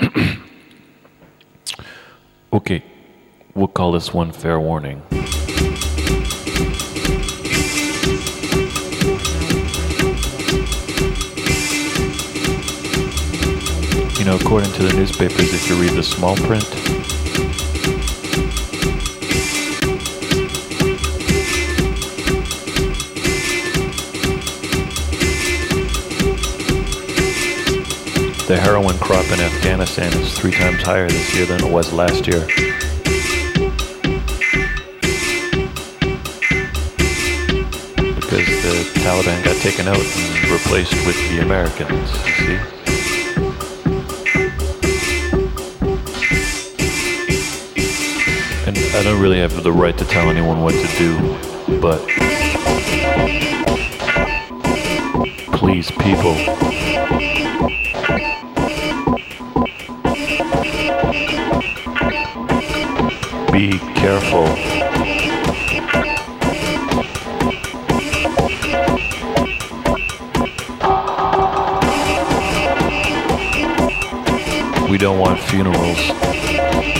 Okay, we'll call this one fair warning. You know, according to the newspapers, if you read the small print, the heroin crop in Afghanistan is three times higher this year than it was last year. Because the Taliban got taken out and replaced with the Americans, see? And I don't really have the right to tell anyone what to do, but please, people, be careful. We don't want funerals.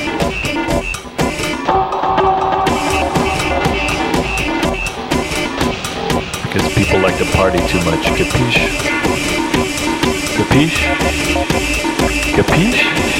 Because people like to party too much. Capiche? Capiche? Capiche?